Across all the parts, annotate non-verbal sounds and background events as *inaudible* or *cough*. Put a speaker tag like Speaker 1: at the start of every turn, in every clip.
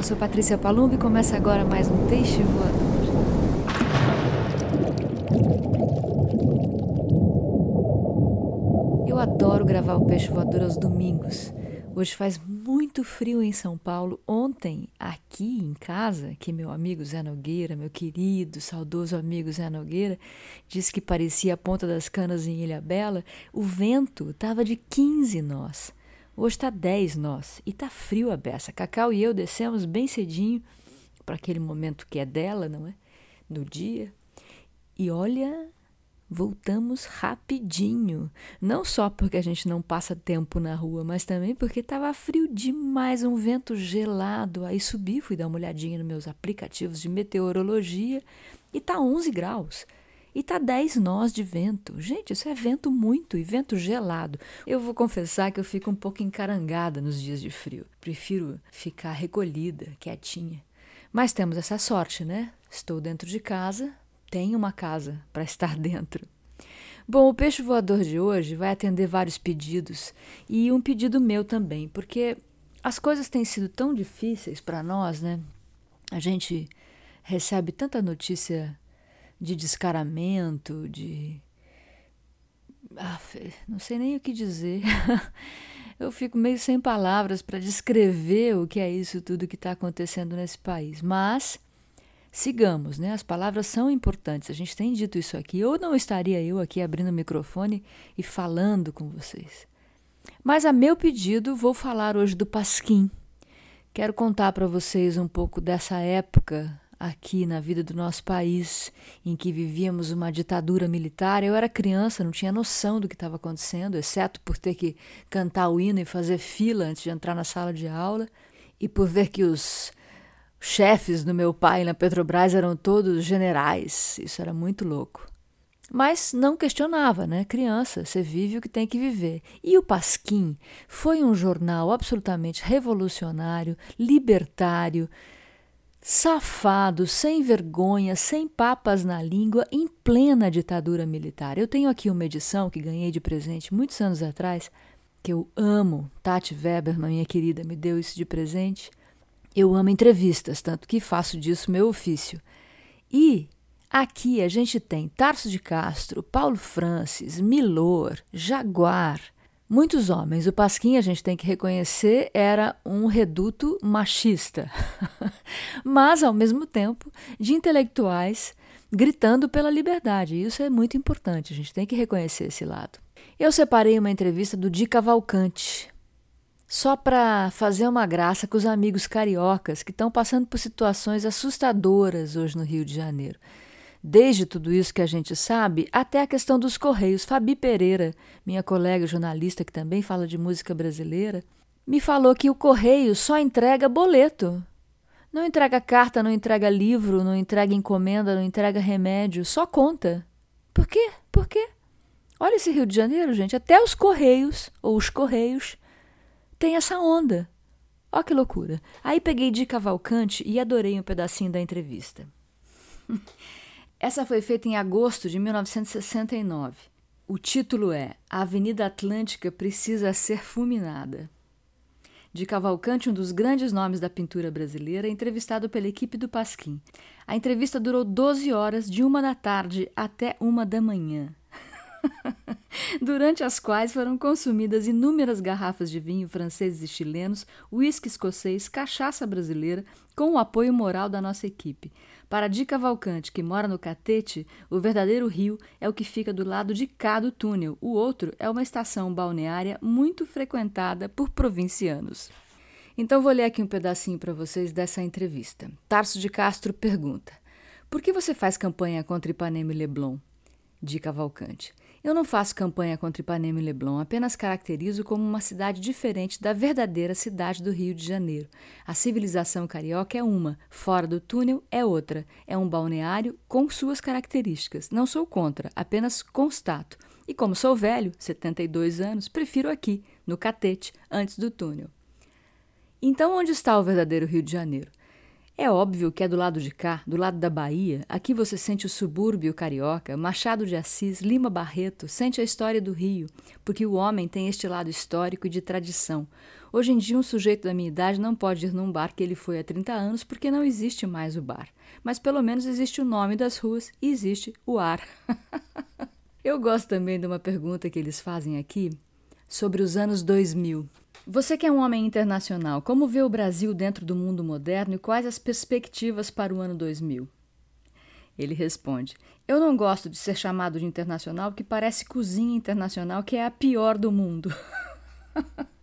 Speaker 1: eu sou Patrícia Palumbi e começa agora mais um Peixe Voador. Eu adoro gravar o Peixe Voador aos domingos. Hoje faz muito frio em São Paulo. Ontem, aqui em casa, que meu amigo Zé Nogueira, meu querido, saudoso amigo Zé Nogueira, disse que parecia a ponta das canas em Ilha Bela, o vento estava de 15 nós. Hoje está 10 nós e tá frio a beça. Cacau e eu descemos bem cedinho para aquele momento que é dela, não é? No dia. E olha, voltamos rapidinho. Não só porque a gente não passa tempo na rua, mas também porque estava frio demais, um vento gelado. Aí subi, fui dar uma olhadinha nos meus aplicativos de meteorologia e tá 11 graus. E tá 10 nós de vento. Gente, isso é vento muito e vento gelado. Eu vou confessar que eu fico um pouco encarangada nos dias de frio. Prefiro ficar recolhida, quietinha. Mas temos essa sorte, né? Estou dentro de casa, tenho uma casa para estar *laughs* dentro. Bom, o peixe voador de hoje vai atender vários pedidos e um pedido meu também, porque as coisas têm sido tão difíceis para nós, né? A gente recebe tanta notícia de descaramento, de. Ah, não sei nem o que dizer. *laughs* Eu fico meio sem palavras para descrever o que é isso tudo que está acontecendo nesse país. Mas sigamos, né? As palavras são importantes. A gente tem dito isso aqui. Ou não estaria eu aqui abrindo o microfone e falando com vocês. Mas a meu pedido, vou falar hoje do Pasquim. Quero contar para vocês um pouco dessa época aqui na vida do nosso país, em que vivíamos uma ditadura militar. Eu era criança, não tinha noção do que estava acontecendo, exceto por ter que cantar o hino e fazer fila antes de entrar na sala de aula, e por ver que os chefes do meu pai na Petrobras eram todos generais. Isso era muito louco. Mas não questionava, né? Criança, você vive o que tem que viver. E o Pasquim foi um jornal absolutamente revolucionário, libertário, safado, sem vergonha, sem papas na língua, em plena ditadura militar. Eu tenho aqui uma edição que ganhei de presente muitos anos atrás, que eu amo. Tati Weber, minha querida, me deu isso de presente. Eu amo entrevistas, tanto que faço disso meu ofício. E aqui a gente tem Tarso de Castro, Paulo Francis, Milor, Jaguar, Muitos homens. O Pasquim, a gente tem que reconhecer, era um reduto machista, *laughs* mas, ao mesmo tempo, de intelectuais gritando pela liberdade. Isso é muito importante, a gente tem que reconhecer esse lado. Eu separei uma entrevista do Di Cavalcante, só para fazer uma graça com os amigos cariocas que estão passando por situações assustadoras hoje no Rio de Janeiro desde tudo isso que a gente sabe até a questão dos Correios. Fabi Pereira, minha colega jornalista que também fala de música brasileira, me falou que o Correio só entrega boleto. Não entrega carta, não entrega livro, não entrega encomenda, não entrega remédio, só conta. Por quê? Por quê? Olha esse Rio de Janeiro, gente. Até os Correios, ou os Correios, tem essa onda. Olha que loucura. Aí peguei de Cavalcante e adorei um pedacinho da entrevista. *laughs* Essa foi feita em agosto de 1969. O título é A Avenida Atlântica Precisa Ser Fulminada. De Cavalcante, um dos grandes nomes da pintura brasileira, entrevistado pela equipe do Pasquim. A entrevista durou 12 horas, de uma da tarde até uma da manhã. *laughs* durante as quais foram consumidas inúmeras garrafas de vinho franceses e chilenos, uísque escocês, cachaça brasileira, com o apoio moral da nossa equipe. Para Di Cavalcante, que mora no Catete, o verdadeiro rio é o que fica do lado de cá do túnel. O outro é uma estação balneária muito frequentada por provincianos. Então vou ler aqui um pedacinho para vocês dessa entrevista. Tarso de Castro pergunta: Por que você faz campanha contra Ipanema e Leblon? Di Cavalcante. Eu não faço campanha contra Ipanema e Leblon, apenas caracterizo como uma cidade diferente da verdadeira cidade do Rio de Janeiro. A civilização carioca é uma, fora do túnel é outra. É um balneário com suas características. Não sou contra, apenas constato. E como sou velho, 72 anos, prefiro aqui, no Catete, antes do túnel. Então, onde está o verdadeiro Rio de Janeiro? É óbvio que é do lado de cá, do lado da Bahia, aqui você sente o subúrbio carioca, Machado de Assis, Lima Barreto, sente a história do Rio, porque o homem tem este lado histórico e de tradição. Hoje em dia, um sujeito da minha idade não pode ir num bar que ele foi há 30 anos porque não existe mais o bar. Mas pelo menos existe o nome das ruas e existe o ar. *laughs* Eu gosto também de uma pergunta que eles fazem aqui sobre os anos 2000. Você que é um homem internacional, como vê o Brasil dentro do mundo moderno e quais as perspectivas para o ano 2000? Ele responde: Eu não gosto de ser chamado de internacional porque parece cozinha internacional que é a pior do mundo. *laughs*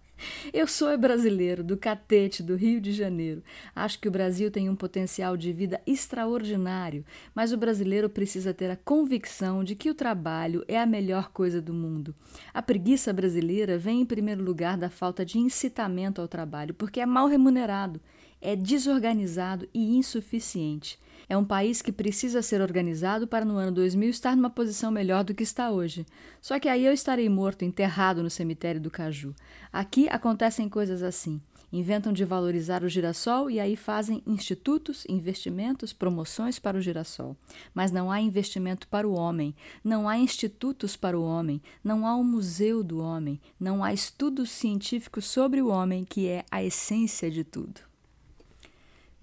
Speaker 1: Eu sou brasileiro, do Catete, do Rio de Janeiro. Acho que o Brasil tem um potencial de vida extraordinário, mas o brasileiro precisa ter a convicção de que o trabalho é a melhor coisa do mundo. A preguiça brasileira vem em primeiro lugar da falta de incitamento ao trabalho, porque é mal remunerado, é desorganizado e insuficiente. É um país que precisa ser organizado para no ano 2000 estar numa posição melhor do que está hoje. Só que aí eu estarei morto, enterrado no cemitério do Caju. Aqui acontecem coisas assim. Inventam de valorizar o girassol e aí fazem institutos, investimentos, promoções para o girassol. Mas não há investimento para o homem, não há institutos para o homem, não há um museu do homem, não há estudos científicos sobre o homem, que é a essência de tudo.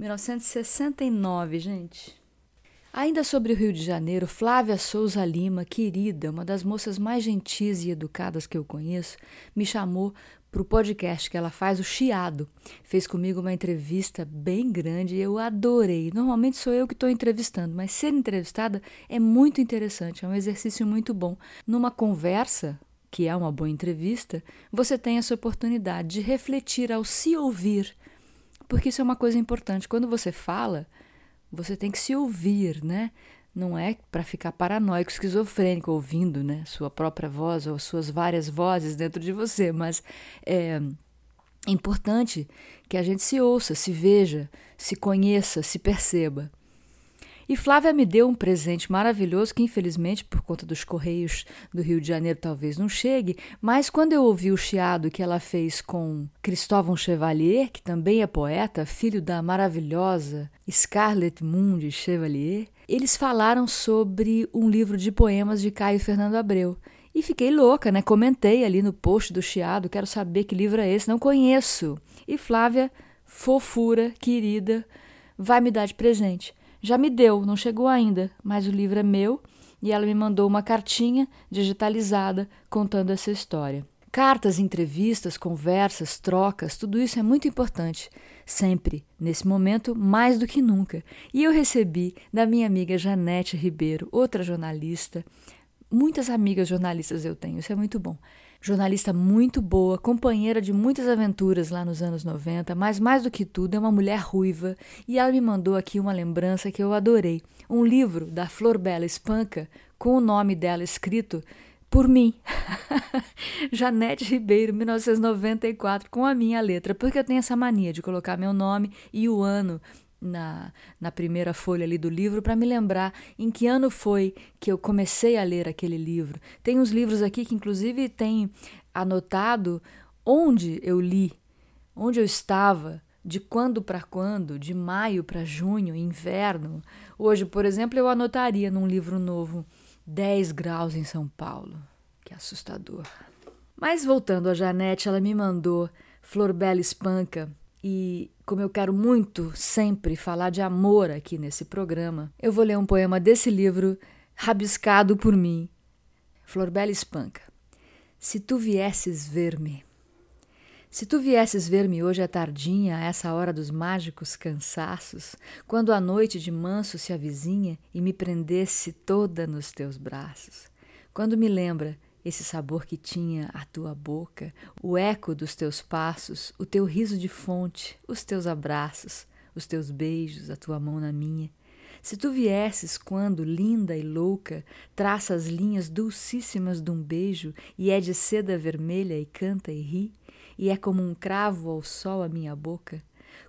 Speaker 1: 1969, gente. Ainda sobre o Rio de Janeiro, Flávia Souza Lima, querida, uma das moças mais gentis e educadas que eu conheço, me chamou para o podcast que ela faz, o Chiado. Fez comigo uma entrevista bem grande e eu adorei. Normalmente sou eu que estou entrevistando, mas ser entrevistada é muito interessante, é um exercício muito bom. Numa conversa, que é uma boa entrevista, você tem essa oportunidade de refletir ao se ouvir porque isso é uma coisa importante. Quando você fala, você tem que se ouvir, né? Não é para ficar paranoico, esquizofrênico, ouvindo né, sua própria voz ou suas várias vozes dentro de você, mas é importante que a gente se ouça, se veja, se conheça, se perceba. E Flávia me deu um presente maravilhoso que, infelizmente, por conta dos correios do Rio de Janeiro, talvez não chegue, mas quando eu ouvi o chiado que ela fez com Cristóvão Chevalier, que também é poeta, filho da maravilhosa Scarlett Moon de Chevalier, eles falaram sobre um livro de poemas de Caio Fernando Abreu. E fiquei louca, né? Comentei ali no post do Chiado, quero saber que livro é esse, não conheço. E Flávia, fofura, querida, vai me dar de presente. Já me deu, não chegou ainda, mas o livro é meu e ela me mandou uma cartinha digitalizada contando essa história. Cartas, entrevistas, conversas, trocas, tudo isso é muito importante, sempre, nesse momento, mais do que nunca. E eu recebi da minha amiga Janete Ribeiro, outra jornalista. Muitas amigas jornalistas eu tenho, isso é muito bom jornalista muito boa, companheira de muitas aventuras lá nos anos 90, mas mais do que tudo é uma mulher ruiva e ela me mandou aqui uma lembrança que eu adorei. Um livro da Flor Bela Espanca com o nome dela escrito por mim, *laughs* Janete Ribeiro, 1994, com a minha letra, porque eu tenho essa mania de colocar meu nome e o ano na, na primeira folha ali do livro para me lembrar em que ano foi que eu comecei a ler aquele livro. Tem uns livros aqui que, inclusive, tem anotado onde eu li, onde eu estava, de quando para quando, de maio para junho, inverno. Hoje, por exemplo, eu anotaria num livro novo 10 graus em São Paulo. Que assustador. Mas voltando a Janete, ela me mandou Flor Bela Espanca e como eu quero muito sempre falar de amor aqui nesse programa, eu vou ler um poema desse livro rabiscado por mim. Florbela Espanca. Se tu viesses ver-me. Se tu viesses ver-me hoje à tardinha, a essa hora dos mágicos cansaços, quando a noite de manso se avizinha e me prendesse toda nos teus braços, quando me lembra esse sabor que tinha a tua boca, o eco dos teus passos, o teu riso de fonte, os teus abraços, os teus beijos, a tua mão na minha. Se tu viesses quando, linda e louca, traça as linhas dulcíssimas de um beijo e é de seda vermelha e canta e ri, e é como um cravo ao sol a minha boca,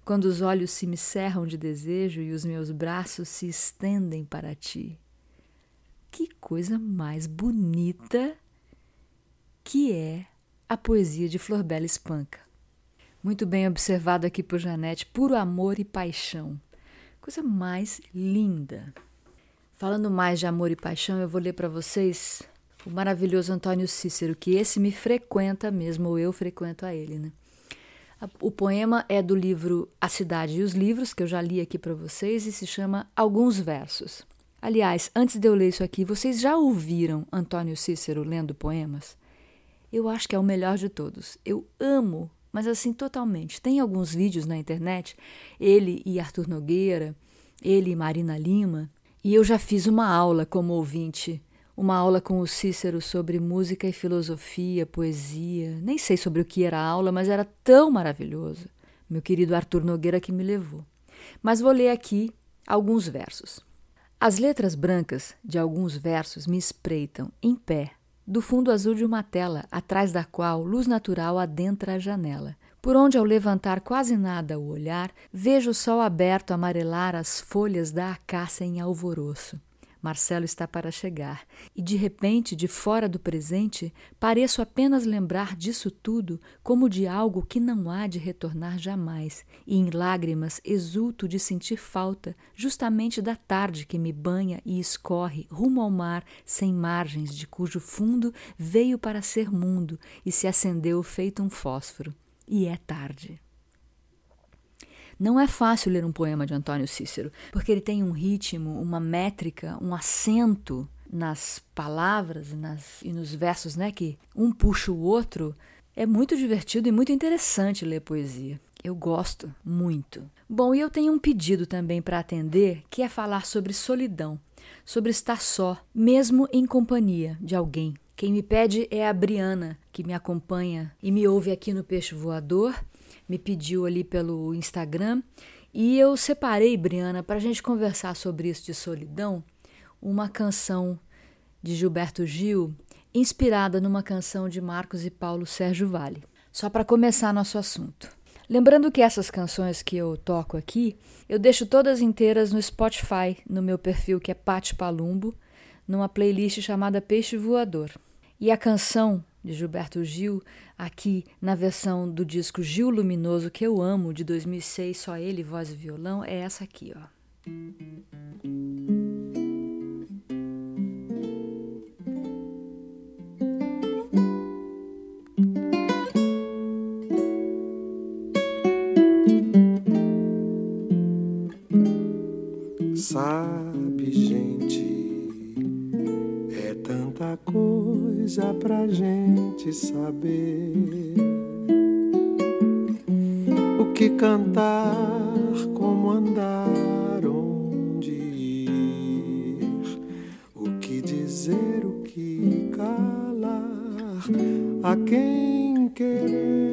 Speaker 1: quando os olhos se me cerram de desejo e os meus braços se estendem para ti. Que coisa mais bonita que é a poesia de Florbela Espanca. Muito bem observado aqui por Janete, puro amor e paixão. Coisa mais linda. Falando mais de amor e paixão, eu vou ler para vocês o maravilhoso Antônio Cícero, que esse me frequenta mesmo, ou eu frequento a ele, né? O poema é do livro A Cidade e os Livros, que eu já li aqui para vocês, e se chama Alguns Versos. Aliás, antes de eu ler isso aqui, vocês já ouviram Antônio Cícero lendo poemas? Eu acho que é o melhor de todos. Eu amo, mas assim totalmente. Tem alguns vídeos na internet, ele e Arthur Nogueira, ele e Marina Lima, e eu já fiz uma aula como ouvinte uma aula com o Cícero sobre música e filosofia, poesia. Nem sei sobre o que era a aula, mas era tão maravilhoso. Meu querido Arthur Nogueira que me levou. Mas vou ler aqui alguns versos. As letras brancas de alguns versos me espreitam, em pé, do fundo azul de uma tela, atrás da qual luz natural adentra a janela. Por onde, ao levantar quase nada o olhar, vejo o sol aberto amarelar as folhas da acácia em alvoroço. Marcelo está para chegar, e de repente, de fora do presente, pareço apenas lembrar disso tudo como de algo que não há de retornar jamais, e em lágrimas exulto de sentir falta justamente da tarde que me banha e escorre rumo ao mar sem margens, de cujo fundo veio para ser mundo e se acendeu feito um fósforo. E é tarde. Não é fácil ler um poema de Antônio Cícero, porque ele tem um ritmo, uma métrica, um acento nas palavras nas, e nos versos, né, que um puxa o outro. É muito divertido e muito interessante ler poesia. Eu gosto muito. Bom, e eu tenho um pedido também para atender, que é falar sobre solidão, sobre estar só, mesmo em companhia de alguém. Quem me pede é a Briana, que me acompanha e me ouve aqui no Peixe Voador me pediu ali pelo Instagram. E eu separei, Briana, para a gente conversar sobre isso de solidão, uma canção de Gilberto Gil, inspirada numa canção de Marcos e Paulo Sérgio Vale. Só para começar nosso assunto. Lembrando que essas canções que eu toco aqui, eu deixo todas inteiras no Spotify, no meu perfil que é Pati Palumbo, numa playlist chamada Peixe Voador. E a canção de Gilberto Gil, aqui na versão do disco Gil Luminoso, que eu amo, de 2006, só ele, voz e violão, é essa aqui, ó.
Speaker 2: Sabe, gente, é tanta coisa pra gente saber o que cantar, como andar, onde ir, o que dizer, o que calar, a quem querer.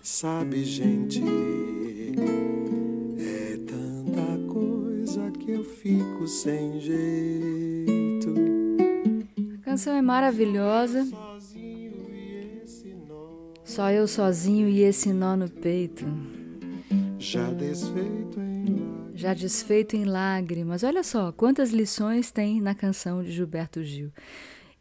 Speaker 2: Sabe, gente, sem jeito.
Speaker 1: A canção é maravilhosa. Só eu sozinho e esse nó no peito.
Speaker 2: Já desfeito em
Speaker 1: Já desfeito em lágrimas. Olha só quantas lições tem na canção de Gilberto Gil.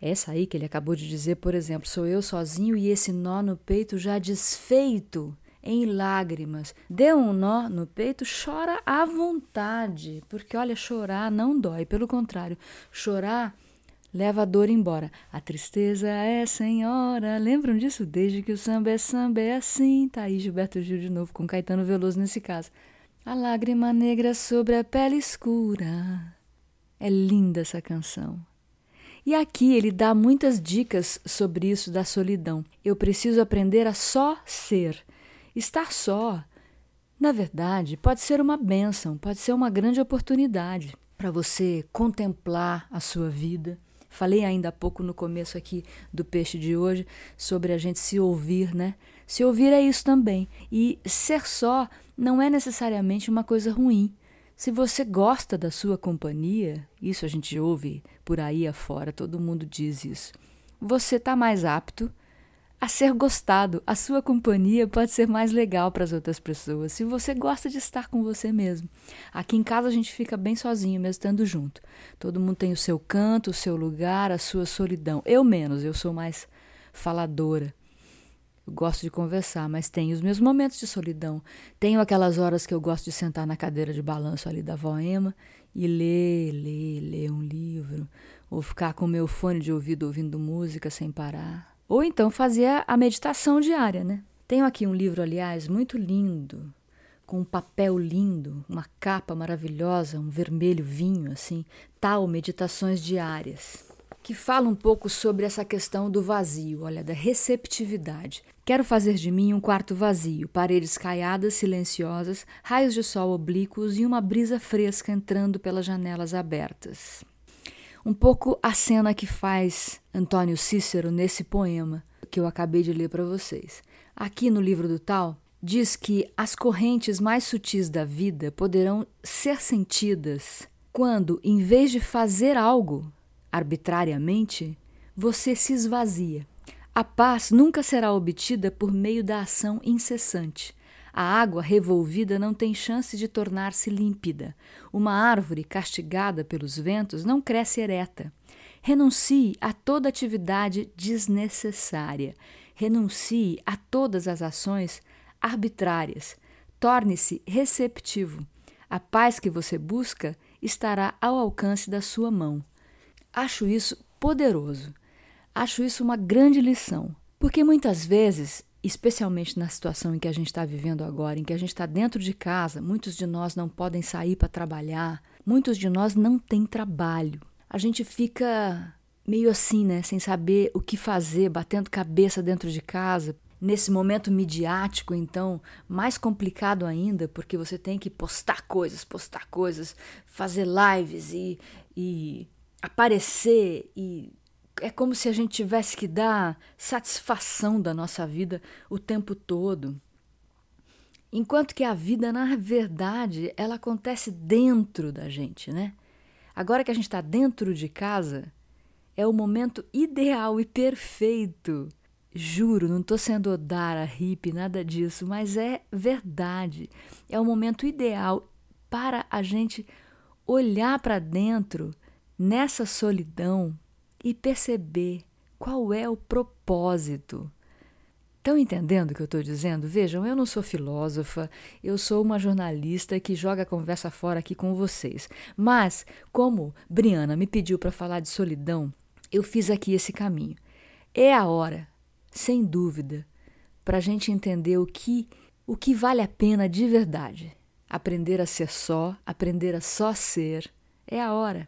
Speaker 1: Essa aí que ele acabou de dizer, por exemplo, sou eu sozinho e esse nó no peito já desfeito em lágrimas. Dê um nó no peito, chora à vontade, porque olha, chorar não dói, pelo contrário, chorar leva a dor embora. A tristeza é senhora. Lembram disso? Desde que o samba é samba é assim. Tá aí Gilberto Gil de novo com Caetano Veloso nesse caso. A lágrima negra sobre a pele escura. É linda essa canção. E aqui ele dá muitas dicas sobre isso da solidão. Eu preciso aprender a só ser. Estar só, na verdade, pode ser uma bênção, pode ser uma grande oportunidade para você contemplar a sua vida. Falei ainda há pouco no começo aqui do peixe de hoje sobre a gente se ouvir, né? Se ouvir é isso também. E ser só não é necessariamente uma coisa ruim. Se você gosta da sua companhia, isso a gente ouve por aí afora, todo mundo diz isso. Você está mais apto a ser gostado. A sua companhia pode ser mais legal para as outras pessoas se você gosta de estar com você mesmo. Aqui em casa a gente fica bem sozinho, mesmo estando junto. Todo mundo tem o seu canto, o seu lugar, a sua solidão. Eu menos, eu sou mais faladora. Eu gosto de conversar, mas tenho os meus momentos de solidão. Tenho aquelas horas que eu gosto de sentar na cadeira de balanço ali da vó Emma e ler, ler, ler um livro, ou ficar com o meu fone de ouvido ouvindo música sem parar. Ou então fazer a meditação diária, né? Tenho aqui um livro, aliás, muito lindo, com um papel lindo, uma capa maravilhosa, um vermelho vinho, assim, tal Meditações Diárias que fala um pouco sobre essa questão do vazio, olha, da receptividade. Quero fazer de mim um quarto vazio, paredes caiadas, silenciosas, raios de sol oblíquos e uma brisa fresca entrando pelas janelas abertas. Um pouco a cena que faz Antônio Cícero nesse poema que eu acabei de ler para vocês. Aqui no livro do Tal, diz que as correntes mais sutis da vida poderão ser sentidas quando, em vez de fazer algo, arbitrariamente, você se esvazia. A paz nunca será obtida por meio da ação incessante. A água revolvida não tem chance de tornar-se límpida. Uma árvore castigada pelos ventos não cresce ereta. Renuncie a toda atividade desnecessária. Renuncie a todas as ações arbitrárias. Torne-se receptivo. A paz que você busca estará ao alcance da sua mão. Acho isso poderoso. Acho isso uma grande lição. Porque muitas vezes, especialmente na situação em que a gente está vivendo agora, em que a gente está dentro de casa, muitos de nós não podem sair para trabalhar, muitos de nós não têm trabalho. A gente fica meio assim, né? Sem saber o que fazer, batendo cabeça dentro de casa. Nesse momento midiático, então, mais complicado ainda, porque você tem que postar coisas, postar coisas, fazer lives e, e aparecer e é como se a gente tivesse que dar satisfação da nossa vida o tempo todo. Enquanto que a vida, na verdade, ela acontece dentro da gente, né? Agora que a gente está dentro de casa, é o momento ideal e perfeito. Juro, não estou sendo odara, hippie, nada disso, mas é verdade. É o momento ideal para a gente olhar para dentro nessa solidão e perceber qual é o propósito. Estão entendendo o que eu estou dizendo? Vejam, eu não sou filósofa, eu sou uma jornalista que joga a conversa fora aqui com vocês. Mas, como Briana me pediu para falar de solidão, eu fiz aqui esse caminho. É a hora, sem dúvida, para a gente entender o que, o que vale a pena de verdade. Aprender a ser só, aprender a só ser. É a hora.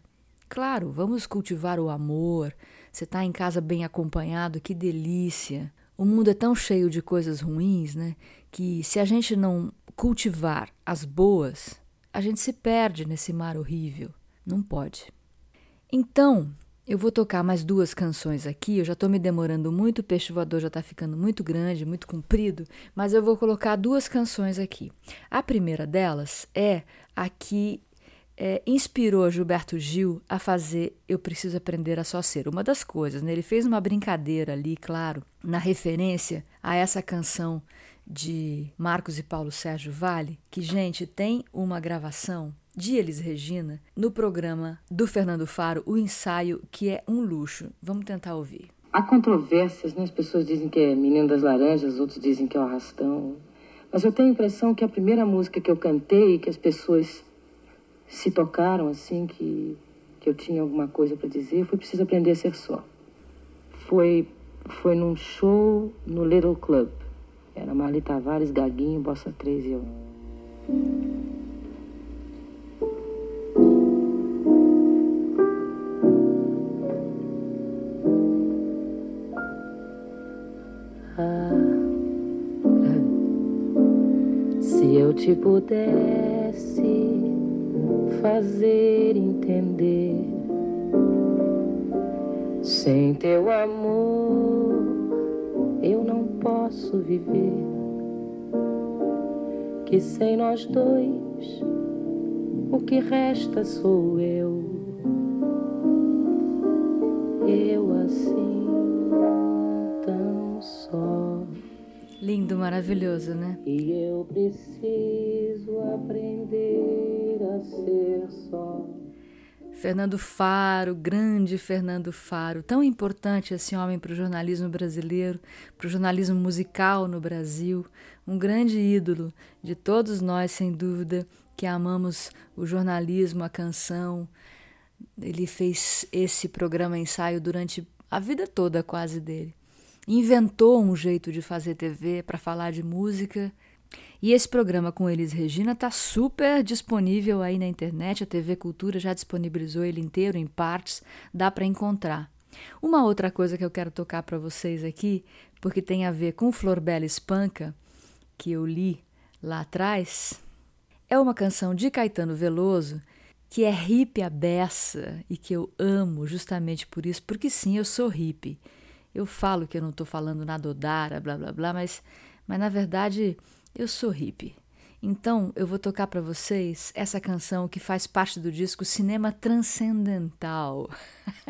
Speaker 1: Claro, vamos cultivar o amor. Você está em casa bem acompanhado, que delícia. O mundo é tão cheio de coisas ruins, né? Que se a gente não cultivar as boas, a gente se perde nesse mar horrível. Não pode. Então, eu vou tocar mais duas canções aqui. Eu já estou me demorando muito, o peixe voador já está ficando muito grande, muito comprido, mas eu vou colocar duas canções aqui. A primeira delas é a que é, inspirou Gilberto Gil a fazer Eu Preciso Aprender a Só Ser. Uma das coisas, né? ele fez uma brincadeira ali, claro, na referência a essa canção de Marcos e Paulo Sérgio Vale, que, gente, tem uma gravação de Elis Regina no programa do Fernando Faro, o ensaio, que é um luxo. Vamos tentar ouvir.
Speaker 3: Há controvérsias, né? As pessoas dizem que é Menino das Laranjas, outros dizem que é o Arrastão. Mas eu tenho a impressão que a primeira música que eu cantei, que as pessoas se tocaram assim que, que eu tinha alguma coisa para dizer, foi preciso aprender a ser só. Foi, foi num show no Little Club. Era Marli Tavares, Gaguinho, Bossa 3 e eu. Ah, se eu te pudesse fazer entender. Sem teu amor, eu não posso viver. Que sem nós dois, o que resta sou eu. Eu assim, tão só.
Speaker 1: Lindo, maravilhoso, né?
Speaker 3: E eu preciso aprender ser só.
Speaker 1: Fernando Faro, grande Fernando Faro, tão importante esse homem para o jornalismo brasileiro, para o jornalismo musical no Brasil, um grande ídolo de todos nós, sem dúvida, que amamos o jornalismo, a canção. Ele fez esse programa ensaio durante a vida toda quase dele. Inventou um jeito de fazer TV para falar de música e esse programa com Elis Regina está super disponível aí na internet. A TV Cultura já disponibilizou ele inteiro em partes, dá para encontrar. Uma outra coisa que eu quero tocar para vocês aqui, porque tem a ver com Flor Bela Espanca, que eu li lá atrás, é uma canção de Caetano Veloso que é hippie a beça e que eu amo justamente por isso, porque sim, eu sou hippie. Eu falo que eu não estou falando nada odara, blá blá blá, mas, mas na verdade eu sou hippie. Então eu vou tocar para vocês essa canção que faz parte do disco Cinema Transcendental.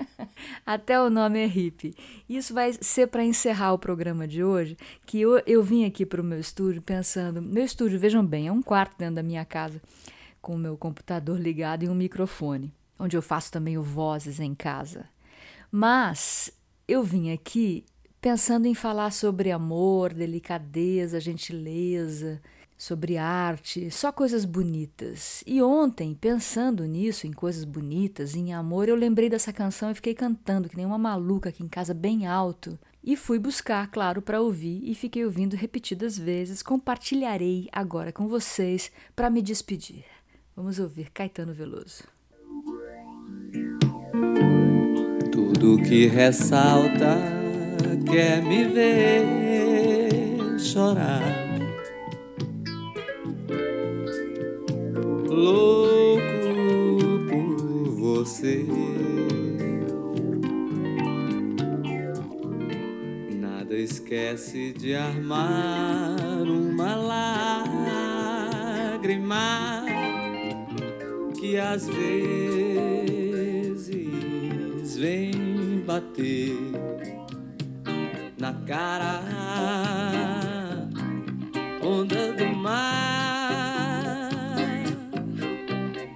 Speaker 1: *laughs* Até o nome é hippie. Isso vai ser para encerrar o programa de hoje, que eu, eu vim aqui para o meu estúdio pensando. Meu estúdio, vejam bem, é um quarto dentro da minha casa, com o meu computador ligado e um microfone, onde eu faço também o Vozes em casa. Mas eu vim aqui pensando em falar sobre amor, delicadeza, gentileza, sobre arte, só coisas bonitas. E ontem, pensando nisso, em coisas bonitas, em amor, eu lembrei dessa canção e fiquei cantando que nem uma maluca aqui em casa, bem alto. E fui buscar, claro, para ouvir e fiquei ouvindo repetidas vezes. Compartilharei agora com vocês para me despedir. Vamos ouvir Caetano Veloso.
Speaker 2: Tudo que ressalta quer me ver chorar. Louco por você. Nada esquece de armar uma lágrima que às vezes vem bater na cara, onda do mar,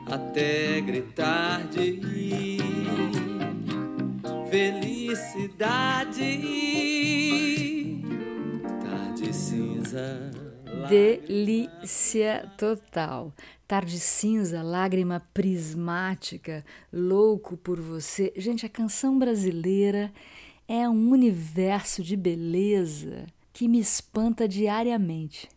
Speaker 2: até gritar de felicidade, tarde cinza.
Speaker 1: Delícia total. Tarde cinza, lágrima prismática, louco por você. Gente, a canção brasileira é um universo de beleza que me espanta diariamente,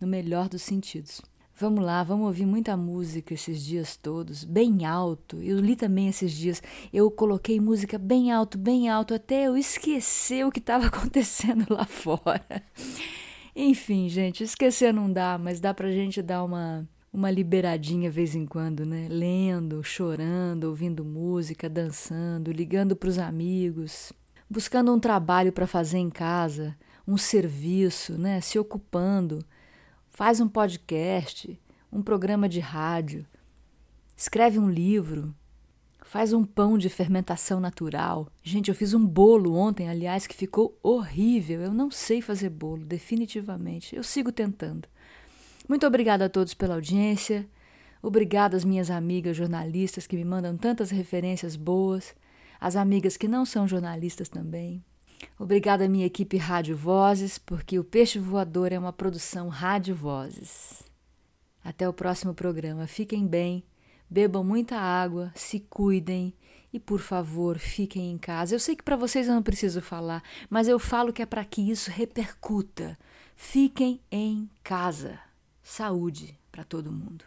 Speaker 1: no melhor dos sentidos. Vamos lá, vamos ouvir muita música esses dias todos, bem alto. Eu li também esses dias, eu coloquei música bem alto, bem alto, até eu esquecer o que estava *laughs* acontecendo lá fora. Enfim, gente, esquecer não dá, mas dá pra gente dar uma uma liberadinha vez em quando, né? Lendo, chorando, ouvindo música, dançando, ligando para os amigos, buscando um trabalho para fazer em casa, um serviço, né? Se ocupando, faz um podcast, um programa de rádio, escreve um livro, faz um pão de fermentação natural. Gente, eu fiz um bolo ontem, aliás, que ficou horrível. Eu não sei fazer bolo, definitivamente. Eu sigo tentando. Muito obrigada a todos pela audiência. Obrigada às minhas amigas jornalistas que me mandam tantas referências boas, às amigas que não são jornalistas também. Obrigada à minha equipe Rádio Vozes, porque o Peixe Voador é uma produção Rádio Vozes. Até o próximo programa. Fiquem bem, bebam muita água, se cuidem e, por favor, fiquem em casa. Eu sei que para vocês eu não preciso falar, mas eu falo que é para que isso repercuta. Fiquem em casa saúde para todo mundo.